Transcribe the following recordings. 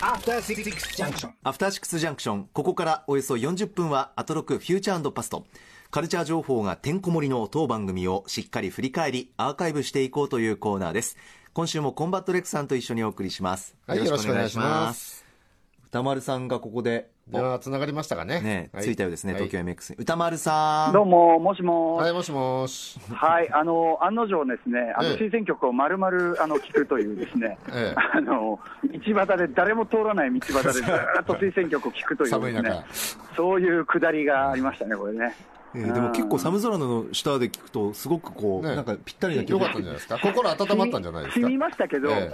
アフターシックスジャンクションアフターシックスジャンクションここからおよそ40分はアトロクフューチャーパストカルチャー情報がてんこ盛りの当番組をしっかり振り返りアーカイブしていこうというコーナーです。今週もコンバット RECさんと一緒にお送りします、はいよろしくお願いします宇多丸さんがここで電話つながりましたかね。ね、はい。ついたようですね、はい。東京 MX に宇多丸さん。どうも、もしもはい、もしもし。はい、あの、案の定ですね、あの、ええ。推薦曲を丸々、あの、聞くというですね、ええ。あの、道端で誰も通らない道端でずーっと推薦曲を聞くという 寒い中。ですね、そういうくだりがありましたね、これね。えーでも結構寒空の下で聞くとすごくこう、ね。なんかぴったりなよかったんじゃないですか？心温まったんじゃないですか？染みましたけど、え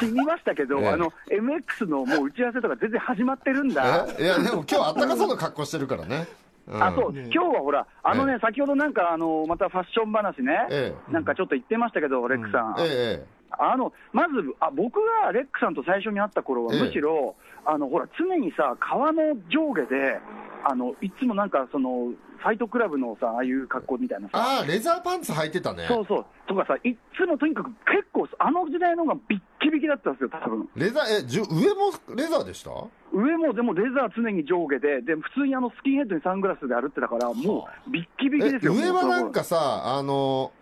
染 みましたけど、ええ。あの、MX のもう打ち合わせとか全然始まってるんだ。えいや、でも今日あったかそうな格好してるからね。ん。あそう、今日はほら、あのね、え先ほどなんか、あのまたファッション話ね、えなんかちょっと言ってましたけど、レックさん、ええあのまずあ、僕がレックさんと最初に会った頃は、ええ。むしろ、あのほら、常にさ、川の上下で、あのいつもなんか、そのファイトクラブのさ、ああいう格好みたいなさ。ああ、レザーパンツ履いてたね。そうそう。とかさ、いっつもとにかく結構、あの時代の方がビッキビキだったんですよ、多分。レザー、え、じゅ上もレザーでした？上もでもレザー常に上下で、で普通にあのスキンヘッドにサングラスで歩ってたから、もうビッキビキえですよ、上はなんかさ、あの、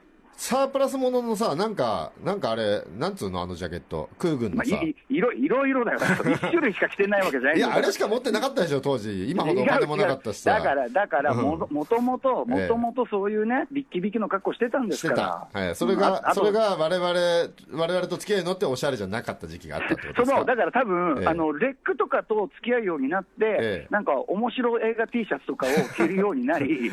サープラスもののさ、なんか、なんかあれ、なんつうのあのジャケット。空軍まあ、のさ。いい色色々だよ、一種類しか着てないわけじゃないいや、あれしかか持ってなかったでしょ、当時。今ほどお金もなかったしさ。だから、だからも、うんもともと、ええもともとそういうね、ビッキビキの格好してたんですから。た。はい。それあが、あとそれが我々、我々と付き合いのっておしゃれじゃなかった時期があったってことですか？そのだから多分、ええあのレックとかと付き合うようになって、ええなんか面白映画 T シャツとかを着るようになり、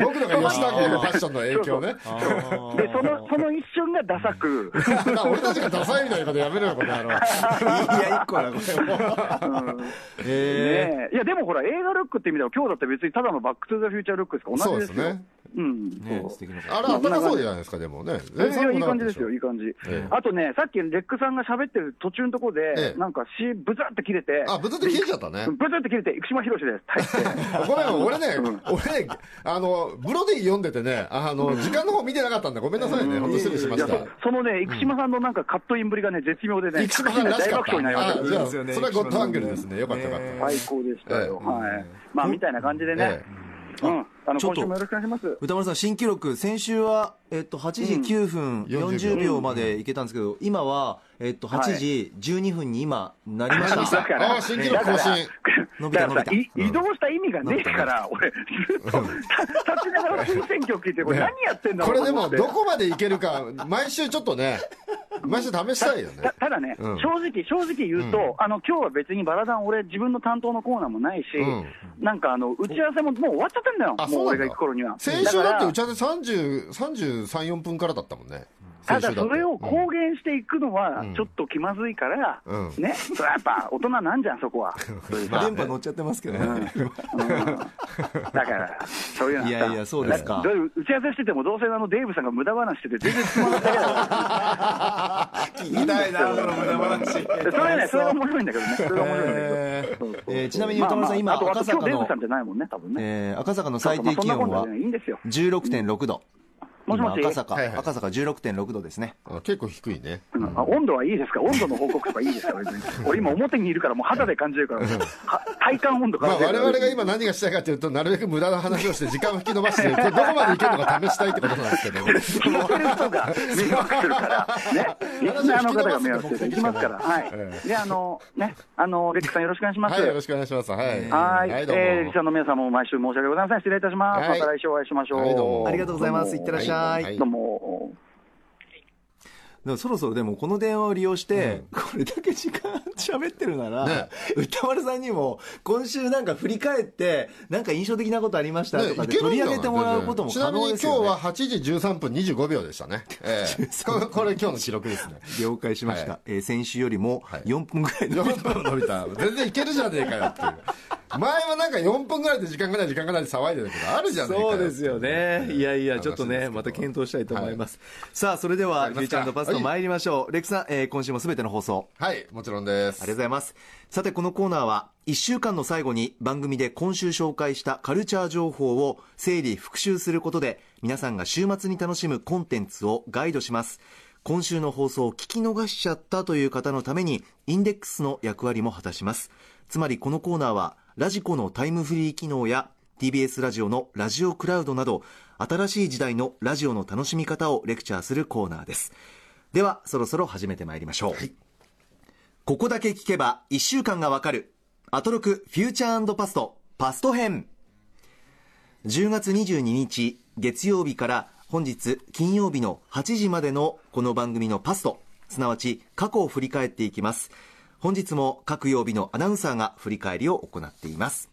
僕のが吉田君のファッションの影響ね。そうでそのその一瞬がダサく、俺たちがダサいみたいなことやめろよ、この野郎。いや一個だこれ。もえ。いやでもほら、映画ルックって意味では、今日だって別にただのバック・トゥ・ザ・フューチャールックですから、同じですよ。そうですねうんー、ねそう素敵なあれ、かそうじゃないですか、でもね。いやいい感じですよ、いい感じ。ええあとね、さっきレックさんが喋ってる途中のところで、ええなんかし、ブツって切れて、あ、ぶつって切れちゃったね。ブツって切れて、生島博士です、入って。ごめん、俺ね、俺ね、あの、ブロディ読んでてね、あの、時間の方見てなかったんだ。ごめんなさいね。ほんと失礼しました。そそのね、生島さんのなんかカットインぶりがね、絶妙でね、生島さんらし大かった。爆笑になりましたあじゃあ、いいですよねそれはゴッドアングルですね。よかったよかっねた。最高でしたよ。ええはい。まあ、みたいな感じでえね。うん。あの、ちょっと。今週もよろしくお願いします。歌丸さん新記録先週は、えっと、8時9分40秒までいけたんですけど、今は、えっと、8時12分に今なりました、だから、あー新記録更新。伸びただからさ伸びい移動した意味がねえから、俺、ずっと立ちながら推薦曲聞いて、これ、ね。何やってんだこれでも、どこまでいけるか、毎週ちょっとね、毎週試したいよねた。ただね、うん正直、正直言うと、あの今日は別にバラダン、俺、自分の担当のコーナーもないし、うんなんかあの打ち合わせももう終わっちゃってんだよ、もう俺が行く頃には。先週だって打ち合わせ30、33、4分からだったもんね。ただそれを公言していくのはうん。ちょっと気まずいから、うん。ね、それはやっぱ大人なんじゃん、そこは。電波乗っちゃってますけどね、うん。だから、そういうのいやいやそうですか。打ち合わせしてても、どうせあのデーブさんが無駄話してて、全然つまらない聞きたいなその無駄話。それね、それが面白いんだけどね、それが面白いんだけど。えーちなみに歌丸さん、今赤坂の今日デーブさんじゃないもんね、多分ね。えー赤坂の最低気温はまあそんなことでねい。いんですよ。16.6度、もしもし？今赤坂、はいはい赤坂16.6度ですね。あ結構低いね。うんあ温度はいいですか、温度の報告とかいいですか、別 に俺、今、表にいるから、もう肌で感じるから、は体感温度まあ、我感じるから々が今何がしたいかというと、なるべく無駄な話をして、時間を引き延ばして、どこまでいけるのか試したいってことなんですけど、聞いてる人が迷惑するから、ね、リスナーの方が迷惑するから、行きますから、はいえ。で、あの、ね、あの、レックさんよろしくお願いします。はい、よろしくお願いします。はい。はい。えー、リスナーの皆さんも毎週申し訳ございません。失礼いたします。はいまた来週お会いしましょう。ありがとうございますいってらっしゃいはいどうも。でもそろそろでもこの電話を利用して、これだけ時間喋ってるなら、ね歌丸さんにも今週なんか振り返ってなんか印象的なことありました？とかで取り上げてもらうことも可能ですよ、ね、ちなみに今日は8時13分25秒でしたね。ええここれ今日の記録ですね。了解しました、はいえー先週よりもはい4分ぐらいの、4分伸びた。全然いけるじゃねえかよっていう。前はなんか4分ぐらいで時間がない時間がないで騒いでるけど、あるじゃねえかよ。そうですよね。いやいや、話ちょっとね、また検討したいと思います。さあ、それでは、ありますか？フューチャーパスト参りましょう。レクさん、えー今週もすべての放送、はい、もちろんです。ありがとうございます。さて、このコーナーは、1週間の最後に番組で今週紹介したカルチャー情報を整理復習することで、皆さんが週末に楽しむコンテンツをガイドします。今週の放送を聞き逃しちゃったという方のためにインデックスの役割も果たしますつまりこのコーナーはラジコのタイムフリー機能や TBS ラジオのラジオクラウドなど新しい時代のラジオの楽しみ方をレクチャーするコーナーですではそろそろ始めてまいりましょう、はい、ここだけ聞けば1週間がわかる。アトロクフューチャーパストパスト編10月22日月曜日から本日金曜日の8時までのこの番組のパスト。すなわち過去を振り返っていきます。本日も各曜日のアナウンサーが振り返りを行っています。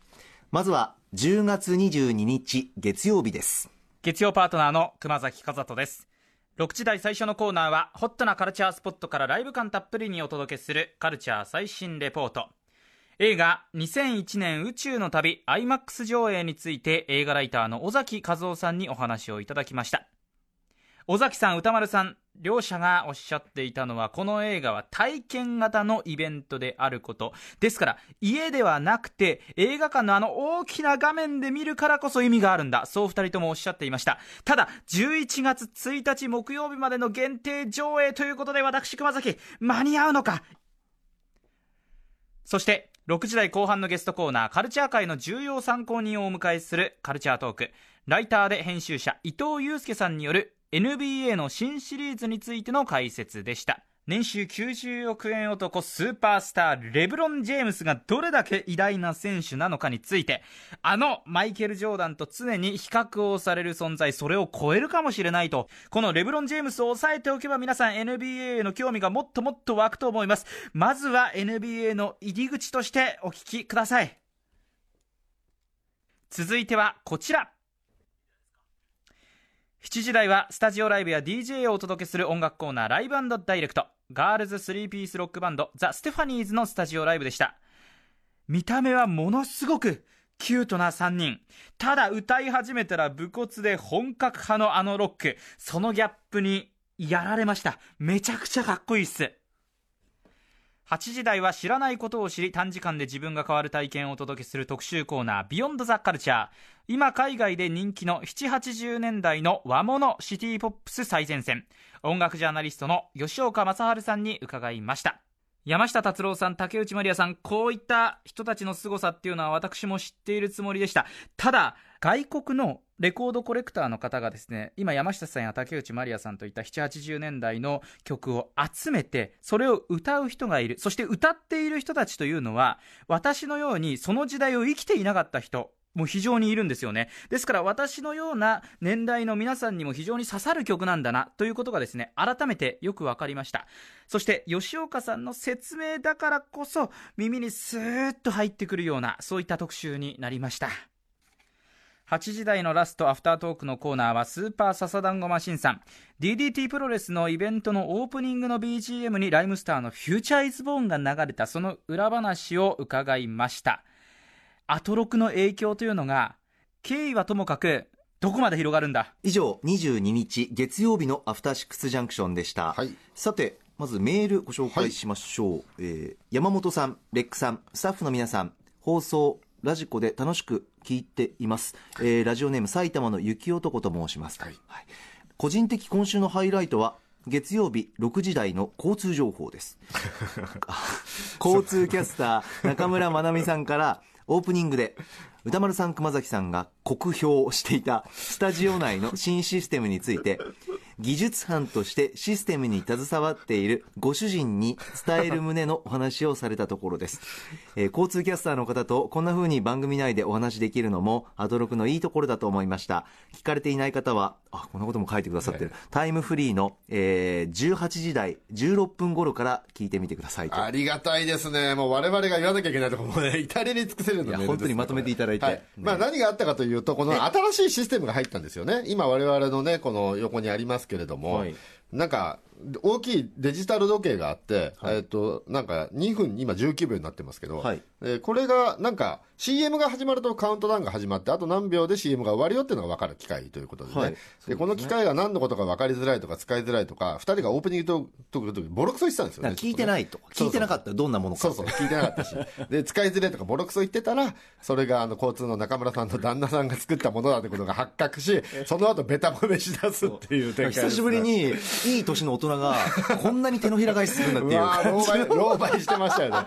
まずは10月22日月曜日です。月曜パートナーの熊崎和人です6時台最初のコーナーはホットなカルチャースポットからライブ感たっぷりにお届けするカルチャー最新レポート。映画2001年宇宙の旅 IMAX 上映について映画ライターの尾崎和夫さんにお話をいただきました。尾崎さん歌丸さん両者がおっしゃっていたのはこの映画は体験型のイベントであることですから家ではなくて映画館のあの大きな画面で見るからこそ意味があるんだ。そう2人ともおっしゃっていました。ただ11月1日木曜日までの限定上映ということで私熊崎間に合うのか？そして6時台後半のゲストコーナーカルチャー界の重要参考人をお迎えするカルチャートーク。ライターで編集者伊藤祐介さんによる NBA の新シリーズについての解説でした。年収90億円男スーパースターレブロン・ジェームスがどれだけ偉大な選手なのかについてあのマイケル・ジョーダンと常に比較をされる存在それを超えるかもしれないとこのレブロン・ジェームスを抑えておけば皆さん NBA への興味がもっともっと湧くと思います。まずは NBA の入り口としてお聞きください。続いてはこちら。7時台はスタジオライブや DJ をお届けする音楽コーナーライブダイレクト。ガールズスリーピースロックバンドザ・ステファニーズのスタジオライブでした。見た目はものすごくキュートな3人。ただ歌い始めたら武骨で本格派のあのロック。そのギャップにやられました。めちゃくちゃかっこいいっす。8時台は知らないことを知り短時間で自分が変わる体験をお届けする特集コーナービヨンドザカルチャー今海外で人気の780年代の和物シティポップス最前線。音楽ジャーナリストの吉岡正治さんに伺いました。山下達郎さん、竹内まりやさん、こういった人たちの凄さっていうのは私も知っているつもりでした。ただ、外国のレコードコレクターの方がですね、今山下さんや竹内まりやさんといった7、80年代の曲を集めて、それを歌う人がいる。そして歌っている人たちというのは、私のようにその時代を生きていなかった人、も非常にいるんですよね。ですから私のような年代の皆さんにも非常に刺さる曲なんだなということがですね、改めてよく分かりました。そして吉岡さんの説明だからこそ耳にスーッと入ってくるようなそういった特集になりました。8時台のラストアフタートークのコーナーはスーパーササダンゴマシンさん。DDT プロレスのイベントのオープニングの BGM にライムスターのフューチャーイズボーンが流れたその裏話を伺いました。アトロクの影響というのが経緯はともかくどこまで広がるんだ？以上22日月曜日のアフターシックスジャンクションでした、はい、さてまずメールご紹介しましょう、はい、えー、山本さんレックさんスタッフの皆さん放送ラジコで楽しく聞いています、えー、ラジオネーム埼玉の雪男と申します、はい、はい、個人的今週のハイライトは月曜日6時台の交通情報です。交通キャスター中村まなみさんからオープニングで歌丸さん熊崎さんが酷評していたスタジオ内の新システムについて技術班としてシステムに携わっているご主人に伝える旨のお話をされたところです、えー、交通キャスターの方とこんな風に番組内でお話できるのもアドロクのいいところだと思いました。聞かれていない方はあこんなことも書いてくださってる、タイムフリーの、えー、18時台16分頃から聞いてみてくださいありがたいですね。もう我々が言わなきゃいけないところもね至れり尽くせるの、ね、いや本当にまとめていただいて、はい。ね、まあ、何があったかというとこの新しいシステムが入ったんですよね。今我々のねこの横にありますけれども、はい。なんか、大きいデジタル時計があって、はい、えっと、なんか2分、今19秒になってますけど、はい、えー、これがなんか CM が始まるとカウントダウンが始まって、あと何秒で CM が終わるよっていうのが分かる機械ということでね、はい、で、ね、この機械が何のことか分かりづらいとか使いづらいとか、2人がオープニングとととボロクソ言ってたんですよね。聞いてないと。聞いてなかったらどんなものか。そうそう、聞いてなかったし。で、使いづらいとかボロクソ言ってたら、それがあの交通の中村さんと旦那さんが作ったものだってことが発覚し、その後ベタ褒めしだすっていう展開、久しぶりにいい年の大人人がこんなに手のひら返しするんだっていう。感じ狼狽してましたよね。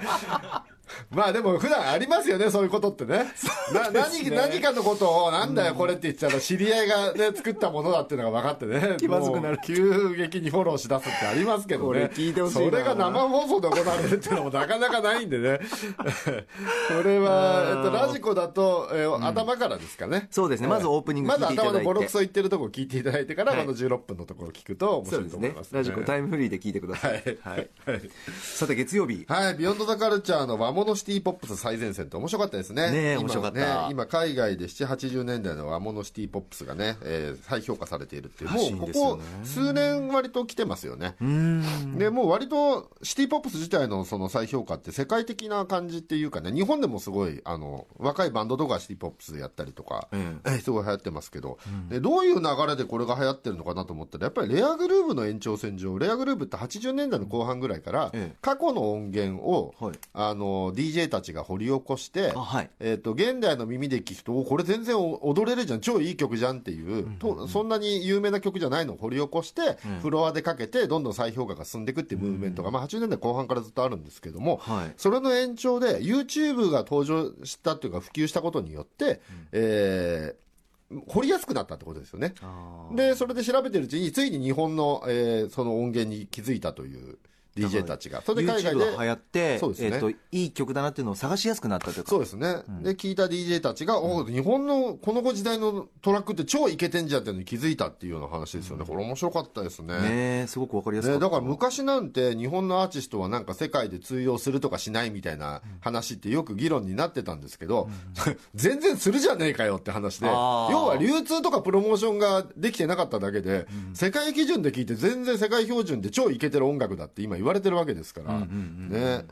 まあでも普段ありますよね、そういうことってね。な何何かのことを、なんだよこれって言っちゃうと、知り合いがね、作ったものだっていうのが分かってね。気まずくなる。急激にフォローしだすってありますけどね。聞いてほしいそれが生放送で行われるっていうのもなかなかないんでね。これは、えっと、ラジコだと、えー、頭からですかね。そうですね。まずオープニング。まず頭のボロクソ言ってるとこ聞いていただいてから、この16分のところ聞くと面白いと思います、ね。ラジコタイムフリーで聞いてください。はい。はい。さて、月曜日。はい。ビヨンドザカルチャーの和物シティポップス最前線って面白かったですね。ね面白かった。ね、今、海外で7、80年代の和物シティポップスがね、えー、再評価されているっていう、もうここ数年割と来てますよね。で、もう割とシティポップス自体のその再評価って世界的な感じっていうかね、日本でもすごい、あの、若いバンドとかシティポップスでやったりとか、うん、すごい流行ってますけど、うん、で、どういう流れでこれが流行ってるのかなと思ったら、やっぱりレアグルーブの延長線上、レアグルーブって80年代の後半ぐらいから、過去の音源を、はい、あの、DJ たちが掘り起こして、はい、えっ、ー、と、現代の耳で聞くと、これ全然踊れるじゃん、超いい曲じゃんっていう、うんうんうん、そんなに有名な曲じゃないの。を掘り起こして、うん、フロアでかけて、どんどん再評価が進んでいくっていうムーブメントが、うん、まあ80年代後半からずっとあるんですけども、はい、それの延長で、YouTube が登場したっていうか、普及したことによって、うん、えー掘りやすくなったってことですよね。で、それで調べてるうちに、ついに日本の、えー、その音源に気づいたという DJ たちが。それで海外で。流行って、そうですね、えっ、と、いい曲だなっていうのを探しやすくなったというか。そうですね。うん、で、聞いた DJ たちが、お日本のこの時代のトラックって超イケてんじゃんっていうのに気づいたっていうような話ですよね。これ面白かったですね。ねすごくわかりやすかった。ね、だから昔なんて日本のアーティストはなんか世界で通用するとかしないみたいな話ってよく議論になってたんですけど、うん、全然するじゃねえかよって話で、要は流通とかプロモーションができてなかっただけで、うん、世界基準で聞いて全然世界標準で超イケてる音楽だって今言われてるわけですから、ね。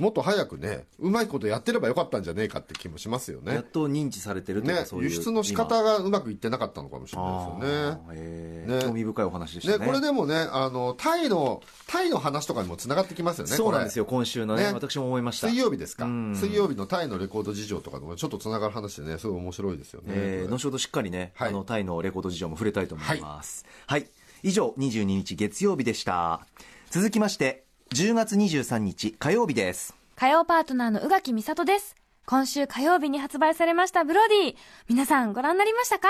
もっと早くね、うまいことやってればよかったんじゃねえかって気もしますよね。やっと認知されてるとか、ね、輸出の仕方がうまくいってなかったのかもしれないですよね。ね興味深いお話でしたね。ねこれでもね、あの、タイの、タイの話とかにもつながってきますよね。そうなんですよ、今週のね、ね私も思いました。水曜日ですか。水曜日のタイのレコード事情とかでもちょっとつながる話でね、すごい面白いですよね。えー、後ほどしっかりね、はい、あの、タイのレコード事情も触れたいと思います。はい、はい、以上、22日月曜日でした。続きまして、10月23日火曜日です。火曜パートナーの宇垣美里です。今週火曜日に発売されましたブロディ。皆さんご覧になりましたか？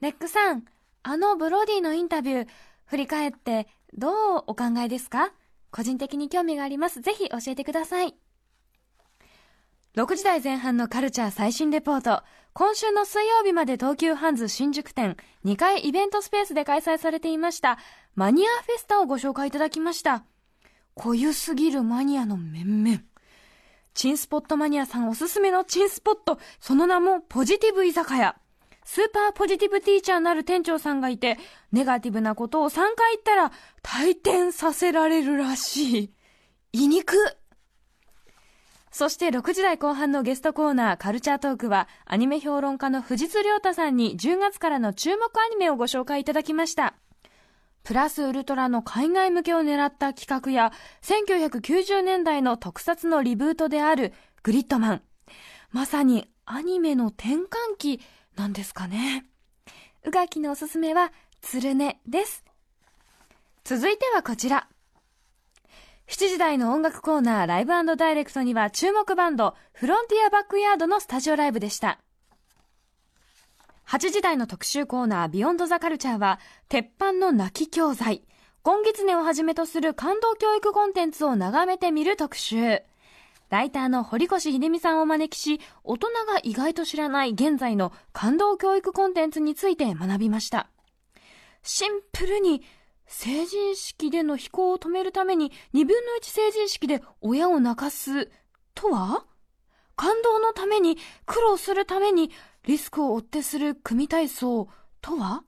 レックさん、あのブロディのインタビュー、振り返ってどうお考えですか？個人的に興味があります。ぜひ教えてください。6時台前半のカルチャー最新レポート。今週の水曜日まで東急ハンズ新宿店2階イベントスペースで開催されていましたマニアフェスタをご紹介いただきました。濃ゆすぎるマニアの面々。チンスポットマニアさんおすすめのチンスポット、その名もポジティブ居酒屋。スーパーポジティブティーチャーなる店長さんがいて、ネガティブなことを3回言ったら、退店させられるらしい。胃肉そして6時台後半のゲストコーナーカルチャートークはアニメ評論家の藤津亮太さんに10月からの注目アニメをご紹介いただきました。プラスウルトラの海外向けを狙った企画や、1990年代の特撮のリブートであるグリッドマン。まさにアニメの転換期なんですかね。うがきのおすすめは、つるねです。続いてはこちら。7時台の音楽コーナーライブダイレクトには注目バンド、フロンティアバックヤードのスタジオライブでした。8時台の特集コーナービヨンドザカルチャーは、鉄板の泣き教材、今月年をはじめとする感動教育コンテンツを眺めてみる特集。ライターの堀越秀美さんを招きし、大人が意外と知らない現在の感動教育コンテンツについて学びました。シンプルに、成人式での飛行を止めるために2分の1成人式で親を泣かすとは？感動のために苦労するためにリスクを負ってする組体操とは？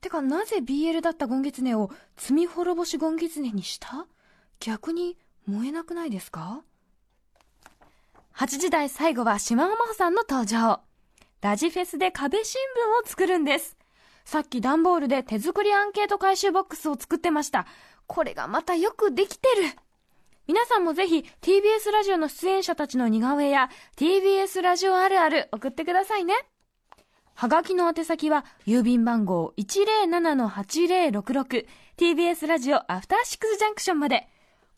てか、なぜ BL だったゴンギツネを罪滅ぼしゴンギツネにした？逆に燃えなくないですか ?8 時台最後は島尾真帆さんの登場。ラジフェスで壁新聞を作るんです。さっき段ボールで手作りアンケート回収ボックスを作ってました。これがまたよくできてる。皆さんもぜひ TBS ラジオの出演者たちの似顔絵や TBS ラジオあるある送ってくださいね。はがきの宛先は郵便番号107-8066 TBS ラジオアフターシックスジャンクションまで。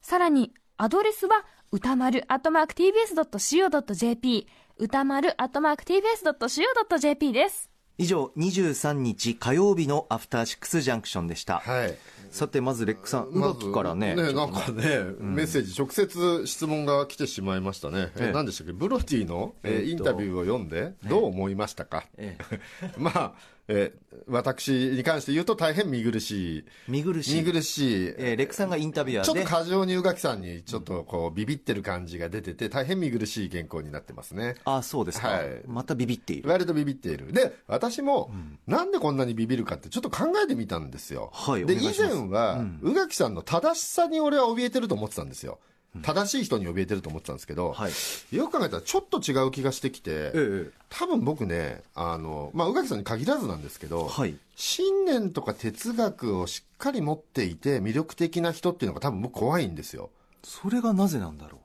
さらに、アドレスは、歌丸アットマーク TBS.CO.JP、歌丸アットマーク TBS.CO.JP です。以上23日火曜日のアフターシックスジャンクションでした、はい。さてまずレックさん宇垣からね。ねなんかね、メッセージ直接質問が来てしまいましたね、ええ。え何でしたっけ？ブロディの、えーインタビューを読んでどう思いましたか、え。まあ、えー私に関して言うと大変見苦しい。見苦しい。見苦しい、えーレックさんがインタビュアーで。ちょっと過剰に宇垣さんにちょっとこうビビってる感じが出てて大変見苦しい原稿になってますね。あそうですか、はい。またビビっている。割とビビっている。で私も、なんでこんなにビビるかってちょっと考えてみたんですよ、はいで以前は宇垣、さんの正しさに俺は怯えてると思ってたんですよ正しい人に怯えてると思ってたんですけど、はい。よく考えたらちょっと違う気がしてきて、ええ多分僕ねあの、まあ、宇垣さんに限らずなんですけど、はい。信念とか哲学をしっかり持っていて魅力的な人っていうのが多分僕怖いんですよ。それがなぜなんだろ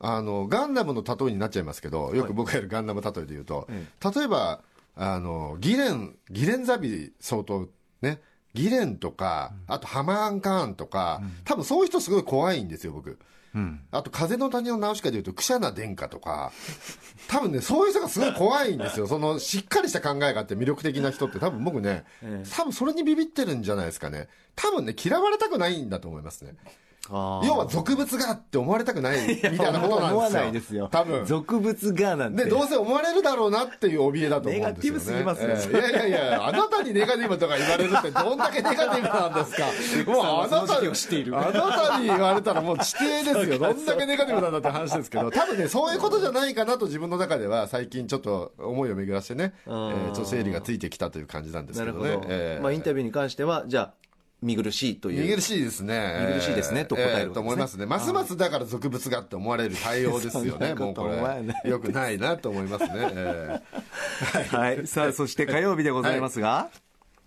あのガンダムの例えになっちゃいますけどよく僕がやるガンダム例えで言うと、え例えばあのギレンギレンザビ相当ねギレンとか、あとハマーンカーンとか、多分そういう人すごい怖いんですよ僕う、うん、あと風の谷のナウシカでいうとクシャナ殿下とか 多分ねそういう人がすごい怖いんですよ。そのしっかりした考えがあって魅力的な人って多分僕ね、ええ。多分それにビビってるんじゃないですかね。多分ね嫌われたくないんだと思いますね要は俗物がって思われたくないみたいなことなんですよ。思わないですよ。多分。俗物がなんて。でどうせ思われるだろうなっていう怯えだと思うんですよね。ネガティブすぎますねええ。いやいやいやあなたにネガティブとか言われるってどんだけネガティブなんですか。もうあなたその時期を知っている。あなたに言われたらもう地底ですよ。どんだけネガティブなんだって話ですけど多分ねそういうことじゃないかなと自分の中では最近ちょっと思いを巡らしてね、えあーーちょっと整理がついてきたという感じなんですなるほど、けどねええまあ、インタビューに関してはじゃあ見苦しいという見苦しいですね。見苦しいですねと答えるわけですねと思いますね。ますますだから俗物がって思われる対応ですよね。もうこれ。よくないなと思いますね。えはいさあそして火曜日でございますが、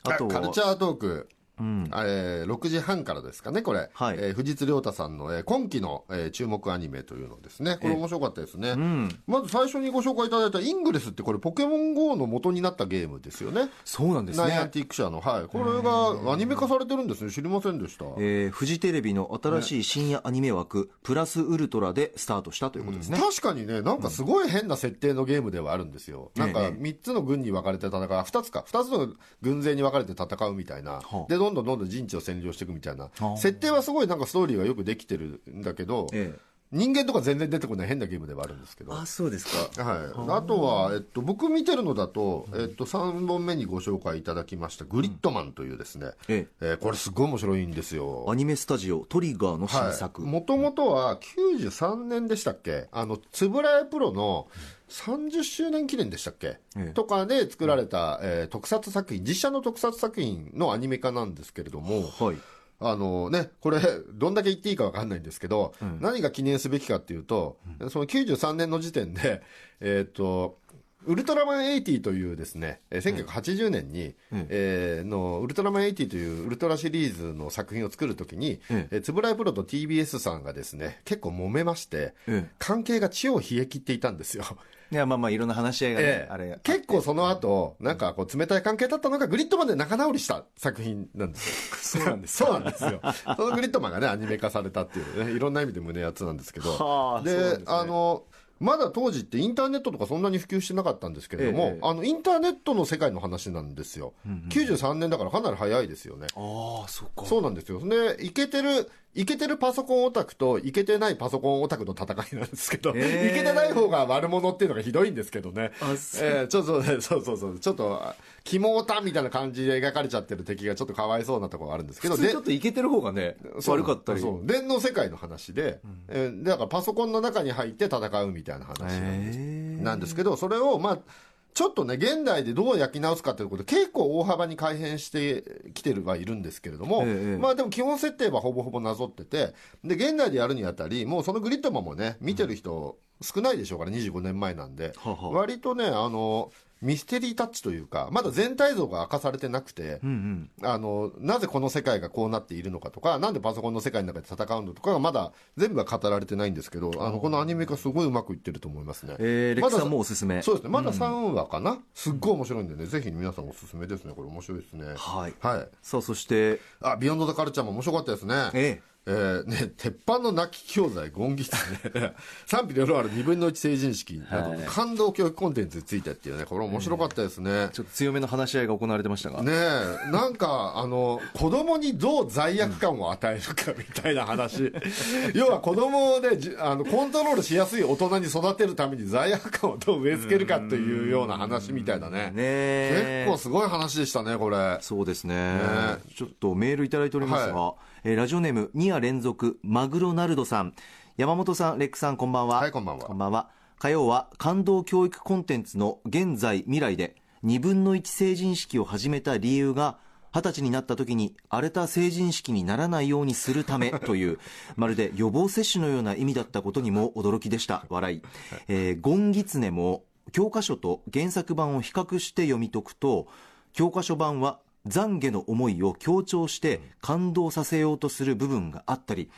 ーあとはカルチャートーク。うん。えー6時半からですかね、これ、はい。えー藤津亮太さんの、えー今期の、えー注目アニメというのですね、これ面白かったですね、うん。まず最初にご紹介いただいたイングレスって、これ、ポケモン GO の元になったゲームですよね、そうなんですね。ナイアンティック社の、はい、これがアニメ化されてるんですね、知りませんでした。えーフジテレビの新しい深夜アニメ枠、プラスウルトラでスタートしたということですね、確かにね、なんかすごい変な設定のゲームではあるんですよ。なんかええ。3つの軍に分かれて戦う、2つか、2つの軍勢に分かれて戦うみたいな。はあ、で、どんどんどんどん陣地を占領していくみたいな。は、あ設定はすごいなんかストーリーはよくできてるんだけど、ええ人間とか全然出てこない変なゲームではあるんですけど。あそうですか。はい、あとは、えっと、僕見てるのだと、えっと、3本目にご紹介いただきました、グリッドマンというですね、ええ。ーこれすごい面白いんですよ。アニメスタジオトリガーの新作、もともとは93年でしたっけ？あの、つぶらやプロの30周年記念でしたっけ、ええ。とかで作られた、えー特撮作品、実写の特撮作品のアニメ化なんですけれども、はいあのね、これ、どんだけ言っていいか分かんないんですけど、何が記念すべきかっていうと、その93年の時点で、えっ、と、ウルトラマン80というですね、えー1980年に、うん。えーの、ウルトラマン80というウルトラシリーズの作品を作るときに、うん。えー、つぶらいプロと TBS さんがですね、結構揉めまして、うん。関係が地を冷え切っていたんですよ。いやまあまあいろんな話し合いがね、ええあれ結構その後、なんかこう冷たい関係だったのがグリッドマンで仲直りした作品なんですよ。そうなんですそうなんですよ。そのグリッドマンがね、アニメ化されたっていうね、いろんな意味で胸熱なんですけど。はあでですねあの、まだ当時ってインターネットとかそんなに普及してなかったんですけれども、ええあの、インターネットの世界の話なんですよ。93年だからかなり早いですよね。ああそっかそうなんですよ。で、イケてる、イケてるパソコンオタクとイケてないパソコンオタクの戦いなんですけど、えー。イケてない方が悪者っていうのがひどいんですけどね。あそう。えーちょっとね、そうそうそう、ちょっと、肝オタみたいな感じで描かれちゃってる敵がちょっとかわいそうなところがあるんですけど、ちょっとイケてる方がね悪かったり。そう。電の世界の話で、えーだからパソコンの中に入って戦うみたいな話なんです。なんですけど、それを、まあ、ちょっとね、現代でどう焼き直すかということで、結構大幅に改変してきてるはいるんですけれども、ええまあでも基本設定はほぼほぼなぞってて、で、現代でやるにあたり、もうそのグリッドマンもね、見てる人少ないでしょうから、25年前なんで、はは割とね、あの、ミステリータッチというか、まだ全体像が明かされてなくて、うんうん。あの、なぜこの世界がこうなっているのかとか、なんでパソコンの世界の中で戦うのとかがまだ全部は語られてないんですけど、あの、このアニメ化すごいうまくいってると思いますね。えー、まだクさんもおすすめ。そうですね。まだ3話かな、すっごい面白いんでね、ぜひ皆さんおすすめですね。これ面白いですね。はい。はい。さあ、そして、あ、ビヨンド・ザ・カルチャーも面白かったですね。ええーね、鉄板の泣き教材、ゴンギツね、賛否両論ある2分の1成人式など、はい感動教育コンテンツについてっていうね、これ面白かったですね。ちょっと強めの話し合いが行われてましたが。ねえ、なんか、あの、子供にどう罪悪感を与えるかみたいな話。要は子供をね、じあの、コントロールしやすい大人に育てるために罪悪感をどう植え付けるかというような話みたいだね。ねえ結構すごい話でしたね、これ。そうですねねちょっとメールいただいておりますが、はえーラジオネーム2夜連続マグロナルドさん。山本さんレックさんこんばんは。はいこんばんは。こんばんは。火曜は感動教育コンテンツの現在未来で2分の1成人式を始めた理由が二十歳になった時に荒れた成人式にならないようにするため というまるで予防接種のような意味だったことにも驚きでした。笑い、えーゴンギツネも教科書と原作版を比較して読み解くと教科書版は懺悔の思いを強調して感動させようとする部分があったり、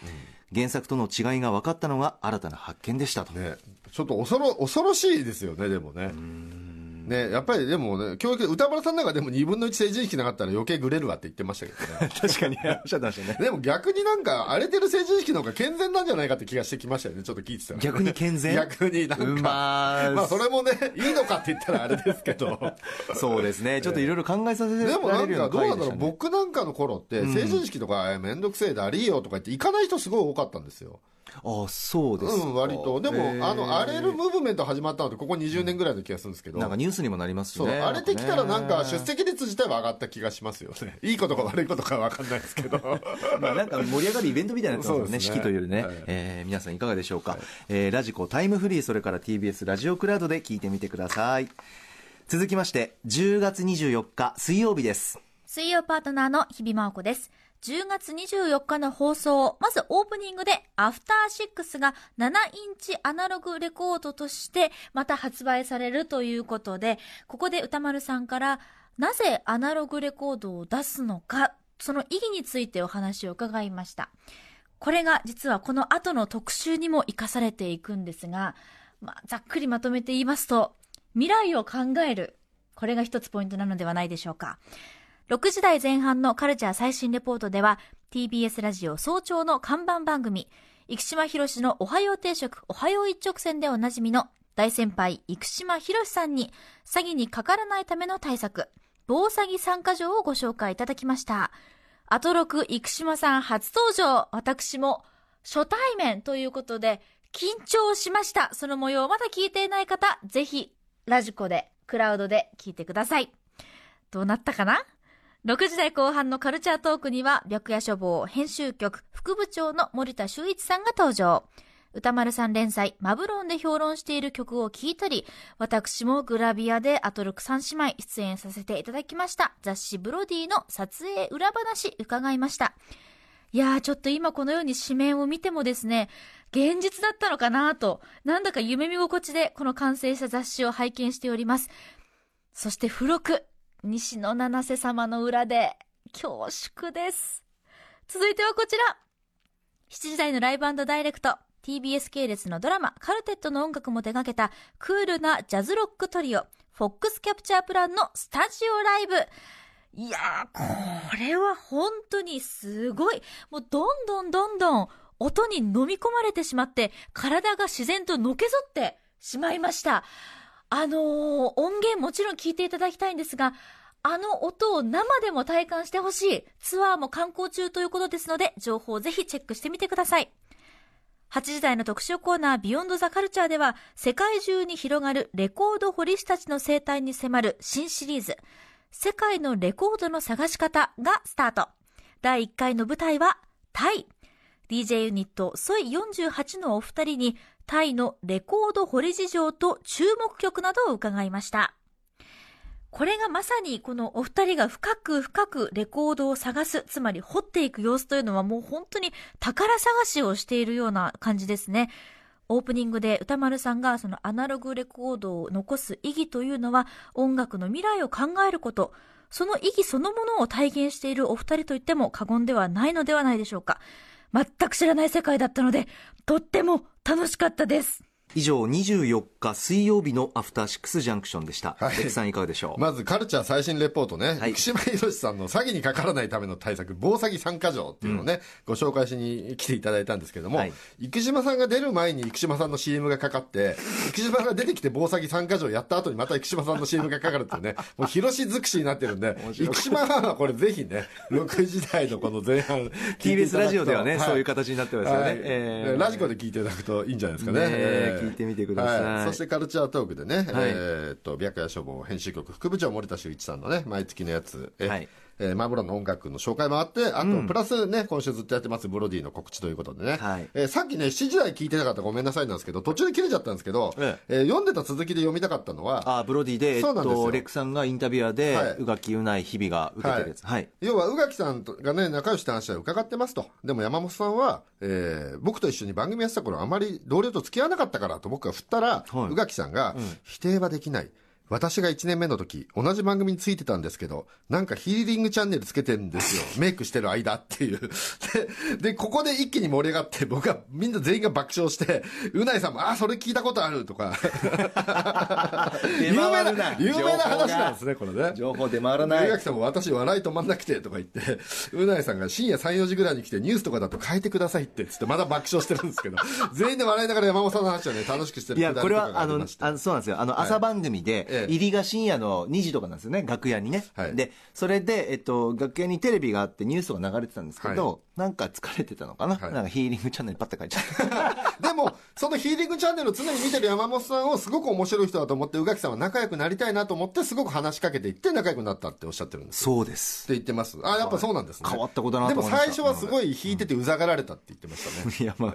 原作との違いが分かったのが新たな発見でしたと、ね、ちょっと恐ろ恐ろしいですよね、でもね。ね、やっぱりでもね、教育、歌丸さんなんかでも2分の1成人式なかったら余計グレるわって言ってましたけどね。確かにおっしゃってましたねでも逆になんか荒れてる成人式の方が健全なんじゃないかって気がしてきましたよね、ちょっと聞いてたら。逆に健全？逆になんか。うまーまあそれもね、いいのかって言ったらあれですけど。そうですねちょっといろいろ考えさせられるでもなんかどうなんだろう、僕なんかの頃って成人式とかえめんどくせえだりーよとか言って行かない人すごい多かったんですよ。あそうですかうん、割と。でも、あの、荒れるムーブメント始まったのってここ20年ぐらいの気がするんですけど。なんかニュースにもなりますしそう、ね荒れてきたらなんか出ね席率自体は上がった気がしますよね。いいことか悪いことかわかんないですけど。まあなんか盛り上がるイベントみたいになってますよね、そうですね式というよりね、はいえー皆さんいかがでしょうか、えーラジコタイムフリー、それから TBS ラジオクラウドで聞いてみてください。続きまして、10月24日水曜日です。水曜パートナーの日々真央子です。10月24日の放送、まずオープニングで、アフターシックスが7インチアナログレコードとして、また発売されるということで、ここで歌丸さんから、なぜアナログレコードを出すのか、その意義についてお話を伺いました。これが実はこの後の特集にも活かされていくんですが、まあ、ざっくりまとめて言いますと、未来を考える。これが一つポイントなのではないでしょうか。6時台前半のカルチャー最新レポートでは、TBS ラジオ早朝の看板番組、生島博士のおはよう定食、おはよう一直線でおなじみの大先輩、生島博士さんに、詐欺にかからないための対策、防詐欺参加状をご紹介いただきました。アトロク生島さん初登場、私も初対面ということで、緊張しました。その模様まだ聞いていない方、ぜひ、ラジコで、クラウドで聞いてください。どうなったかな？6時台後半のカルチャートークには、白夜書房編集局副部長の森田修一さんが登場。歌丸さん連載、マブロンで評論している曲を聴いたり、私もグラビアでアトロク三姉妹出演させていただきました。雑誌ブロディの撮影裏話伺いました。いやー、ちょっと今このように紙面を見てもですね、現実だったのかなと、なんだか夢見心地でこの完成した雑誌を拝見しております。そして付録、西野七瀬様の裏で恐縮です。続いてはこちら。7時台のライブダイレクト。TBS 系列のドラマ、カルテットの音楽も手掛けたクールなジャズロックトリオ、フォックスキャプチャープランのスタジオライブ。いやー、これは本当にすごい。もうどんどんどんどん音に飲み込まれてしまって、体が自然とのけぞってしまいました。あのー音源もちろん聞いていただきたいんですが、あの音を生でも体感してほしい。ツアーも観光中ということですので、情報をぜひチェックしてみてください。8時台の特集コーナービヨンドザカルチャーでは、世界中に広がるレコード掘り師たちの生態に迫る新シリーズ、世界のレコードの探し方がスタート。第1回の舞台は、タイ。DJ ユニット、ソイ48のお二人に、タイのレコード掘り事情と注目曲などを伺いました。これがまさにこのお二人が深く深くレコードを探す、つまり掘っていく様子というのはもう本当に宝探しをしているような感じですね。オープニングで歌丸さんがそのアナログレコードを残す意義というのは音楽の未来を考えること、その意義そのものを体現しているお二人と言っても過言ではないのではないでしょうか。全く知らない世界だったので、とっても楽しかったです。以上24日水曜日のアフターシックスジャンクションでした。はい。さんいかがでしょう、まずカルチャー最新レポートね、はい。生島博さんの詐欺にかからないための対策、防詐欺参加条っていうのをね、ご紹介しに来ていただいたんですけども、はい。生島さんが出る前に生島さんの CM がかかって、生島さんが出てきて防詐欺参加条やった後にまた生島さんの CM がかかるっていうね、もう広し尽くしになってるんで、生島はこれぜひね、6時台のこの前半、TBS ラジオではね、はい。そういう形になってますよね。はい。えー。ラジコで聞いていただくといいんじゃないですかね。ねえー聞いてみてください。そしてカルチャートークでね、えーっと、白夜処方編集局副部長森田修一さんのね、毎月のやつ、えはいえーマーブロの音楽の紹介もあって、あと、プラスね、今週ずっとやってますブロディの告知ということでね、はい。えーさっきね、7時台聞いてなかったらごめんなさいなんですけど、途中で切れちゃったんですけど、ええ。ー読んでた続きで読みたかったのは、あブロディで、えっそうなんですよ。と、レックさんがインタビュアーで、はい。うがきうない日々が受けてるやつ。はい。要は宇垣さんとがね仲良しって話は伺ってますと。でも山本さんは、えー僕と一緒に番組やってた頃あまり同僚と付き合わなかったからと僕が振ったら、はい。宇垣さんが、否定はできない私が1年目の時同じ番組についてたんですけどなんかヒーリングチャンネルつけてるんですよ。メイクしてる間っていう。ででここで一気に盛り上がって僕はみんな全員が爆笑してうないさんもあそれ聞いたことあるとか。有名な有名な話なんですねこれね。情報出回ら宇垣さんも私笑い止まんなくてとか言って、うないさんが深夜3、4時ぐらいに来てニュースとかだと変えてくださいってつってまだ爆笑してるんですけど、全員で笑いながら山本さんの話をね、楽しくしてるいや、これは、あのがあのそうなんですよ。あの、朝番組で、ええ入りが深夜の2時とかなんですよね、楽屋にね。はいで、それで、えっと、楽屋にテレビがあってニュースとか流れてたんですけど、はなんか疲れてたのかな、はいなんかヒーリングチャンネルパッて書いちゃった。でも、そのヒーリングチャンネルを常に見てる山本さんをすごく面白い人だと思って、宇垣さんは仲良くなりたいなと思って、すごく話しかけていって仲良くなったっておっしゃってるんです。そうです。って言ってます。あ、やっぱそうなんですね。変わった子だなとでも最初はすごい引いててうざがられたって言ってましたね。いや、まあ、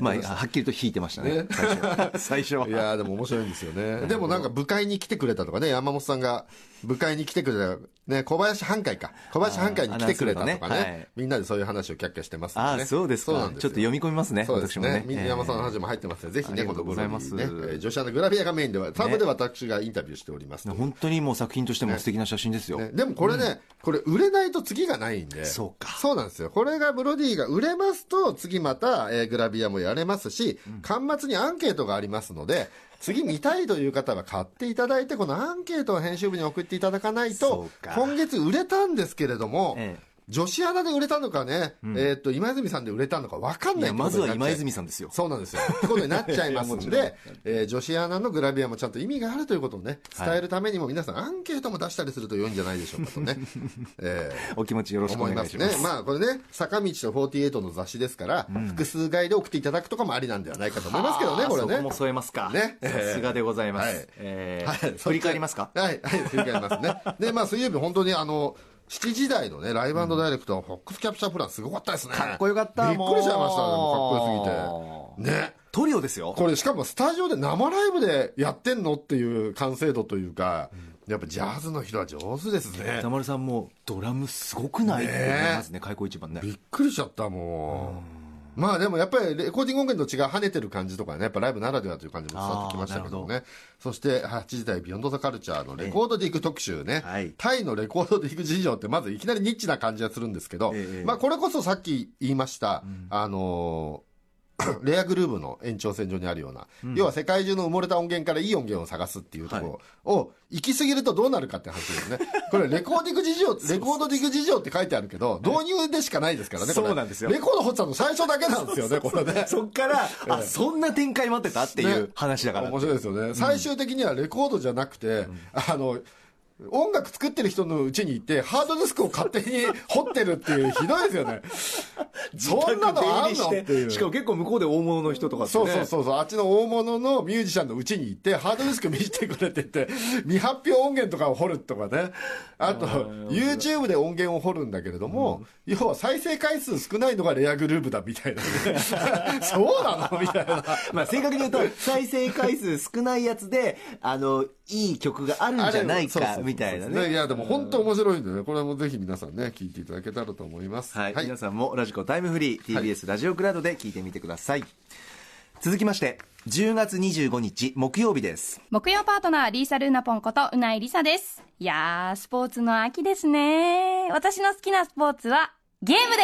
まあ、まあ、はっきりと引いてましたね。ね最初最初は。いやーでも面白いんですよね。でもなんか部会に来てくれたとかね、山本さんが部会に来てくれた、ね、小林半会か。小林半会に来てくれたとかね、ねはいみんなでそういう話をキャッキャしてますね。ああ、そうですか。そうなんですよちょっと読み込みますね、そうですねね。。み山本さんの話も入ってますので、ぜひね、ありがとうございますこのブログにね、えー女子アナグラビアがメインでは、サブで私がインタビューしておりますという本当にもう作品としても素敵な写真ですよ。ね、でもこれね、これ売れないと次がないんで。そうかそうなんですよ。これがブロディが売れますと、次また、えーグラビアもやれますし、端末にアンケートがありますので、次見たいという方は買っていただいて、このアンケートを編集部に送っていただかないと今月売れたんですけれども、ええ女子アナで売れたのかね、えーっと、今泉さんで売れたのか分かんないいや、まずは今泉ささんですよ。そうなんですよ。ってことになっちゃいますんで、えー女子アナのグラビアもちゃんと意味があるということをね、伝えるためにも皆さんアンケートも出したりすると良いんじゃないでしょうかとね、えーお気持ちよろしくお思いますね願いします。。まあこれね、坂道と48の雑誌ですから、複数買いで送っていただくとかもありなんではないかと思いますけどね、これねそこも。添えますか。ねさすがでございます。はいえーはい振り返りますか？はい、はい、振り返りますね。で、まあ水曜日本当にあの、7時台のね、ライブダイレクト、フォックスキャプチャープランすごかったですね。かっこよかったびっくりしちゃいましたね、かっこよすぎて。ね。トリオですよ。これしかもスタジオで生ライブでやってんのっていう完成度というか、やっぱジャズの人は上手ですね歌。丸さんもドラムすごくないって思いますね、開口一番ね。びっくりしちゃったもう。まあでもやっぱりレコーディング音源と違う跳ねてる感じとかね、やっぱライブならではという感じも伝わってきましたけどね。そして8時台ビヨンドザカルチャーのレコードディグ特集ね。はいタイのレコードディグ事情ってまずいきなりニッチな感じがするんですけど、ええまあこれこそさっき言いました、あのー レアグルーブの延長線上にあるような、要は世界中の埋もれた音源からいい音源を探すっていうところを、行き過ぎるとどうなるかって話ですね。これレコーディング事情、レコードディグ事情って書いてあるけど、導入でしかないですからね、そうなんですよ。レコード掘ったの最初だけなんですよね、これね。そっから、あ、そんな展開待ってたっていうね。話だから。面白いですよね、最終的にはレコードじゃなくて、あの音楽作ってる人のうちに行ってハードディスクを勝手に掘ってるっていうひどいですよね。そんなのあんのっていう。しかも結構向こうで大物の人とかってね。そうそうそうそうあっちの大物のミュージシャンのうちに行ってハードディスク見せてくれてて 未発表音源とかを掘るとかね。あと YouTube で音源を掘るんだけれども、要は再生回数少ないのがレアグループだみたいなね。そうなの？みたいな。まあ正確に言うと、再生回数少ないやつで、あの、いい曲があるんじゃないか、みたいなね。いや、でも本当面白いんでね、これもぜひ皆さんね、聞いていただけたらと思います。はい、皆さんもラジコタイムフリー、TBS ラジオクラウドで聞いてみてください。続きまして10月25日木曜日です木曜パートナー、リーサルーナポンこと、うないりさです。いやー、スポーツの秋ですね。私の好きなスポーツは、ゲームで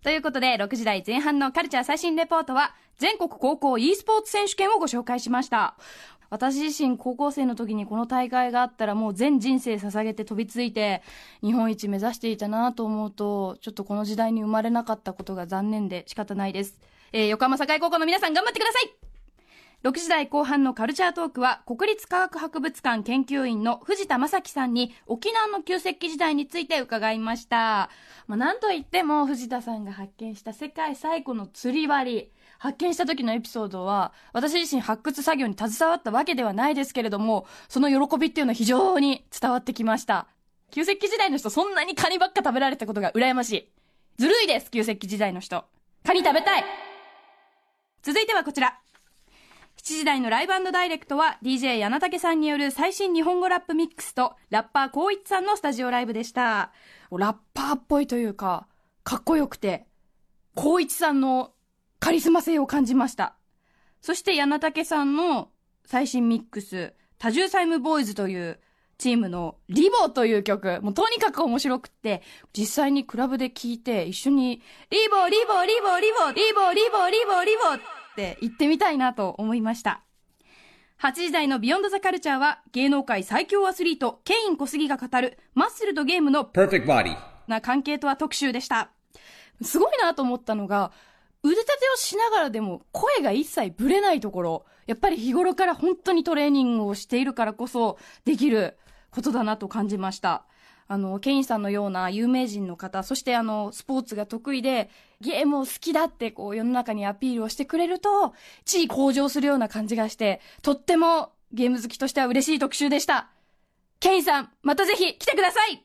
すということで、6時台前半のカルチャー最新レポートは、全国高校 e スポーツ選手権をご紹介しました。私自身高校生の時にこの大会があったらもう全人生捧げて飛びついて日本一目指していたなと思うとちょっとこの時代に生まれなかったことが残念で仕方ないです。えー横浜栄高校の皆さん頑張ってください6時台後半のカルチャートークは国立科学博物館研究員の藤田正樹さんに沖縄の旧石器時代について伺いました。まあ、なんといっても藤田さんが発見した世界最古の釣り針。発見した時のエピソードは私自身発掘作業に携わったわけではないですけれどもその喜びっていうのは非常に伝わってきました。旧石器時代の人そんなにカニばっか食べられたことが羨ましい。ずるいです旧石器時代の人。カニ食べたい続いてはこちら。7時台のライブダイレクトは DJ 柳竹さんによる最新日本語ラップミックスとラッパー光一さんのスタジオライブでした。ラッパーっぽいというか、かっこよくて、光一さんのカリスマ性を感じました。そして柳竹さんの最新ミックス、多重サイムボーイズというチームのリボという曲、もうとにかく面白くって、実際にクラブで聴いて一緒にリボ、リボ、リボ、リボ、リボ、リボ、リボ、リボって言ってみたいなと思いました。8時台のビヨンドザカルチャーは芸能界最強アスリート、ケイン小杉が語るマッスルとゲームの Perfect body. な関係とは特集でした。すごいなと思ったのが、腕立てをしながらでも声が一切ブレないところ、やっぱり日頃から本当にトレーニングをしているからこそできることだなと感じました。あの、ケインさんのような有名人の方、そしてあの、スポーツが得意で、ゲームを好きだってこう世の中にアピールをしてくれると、地位向上するような感じがして、とってもゲーム好きとしては嬉しい特集でした。ケインさん、またぜひ来てください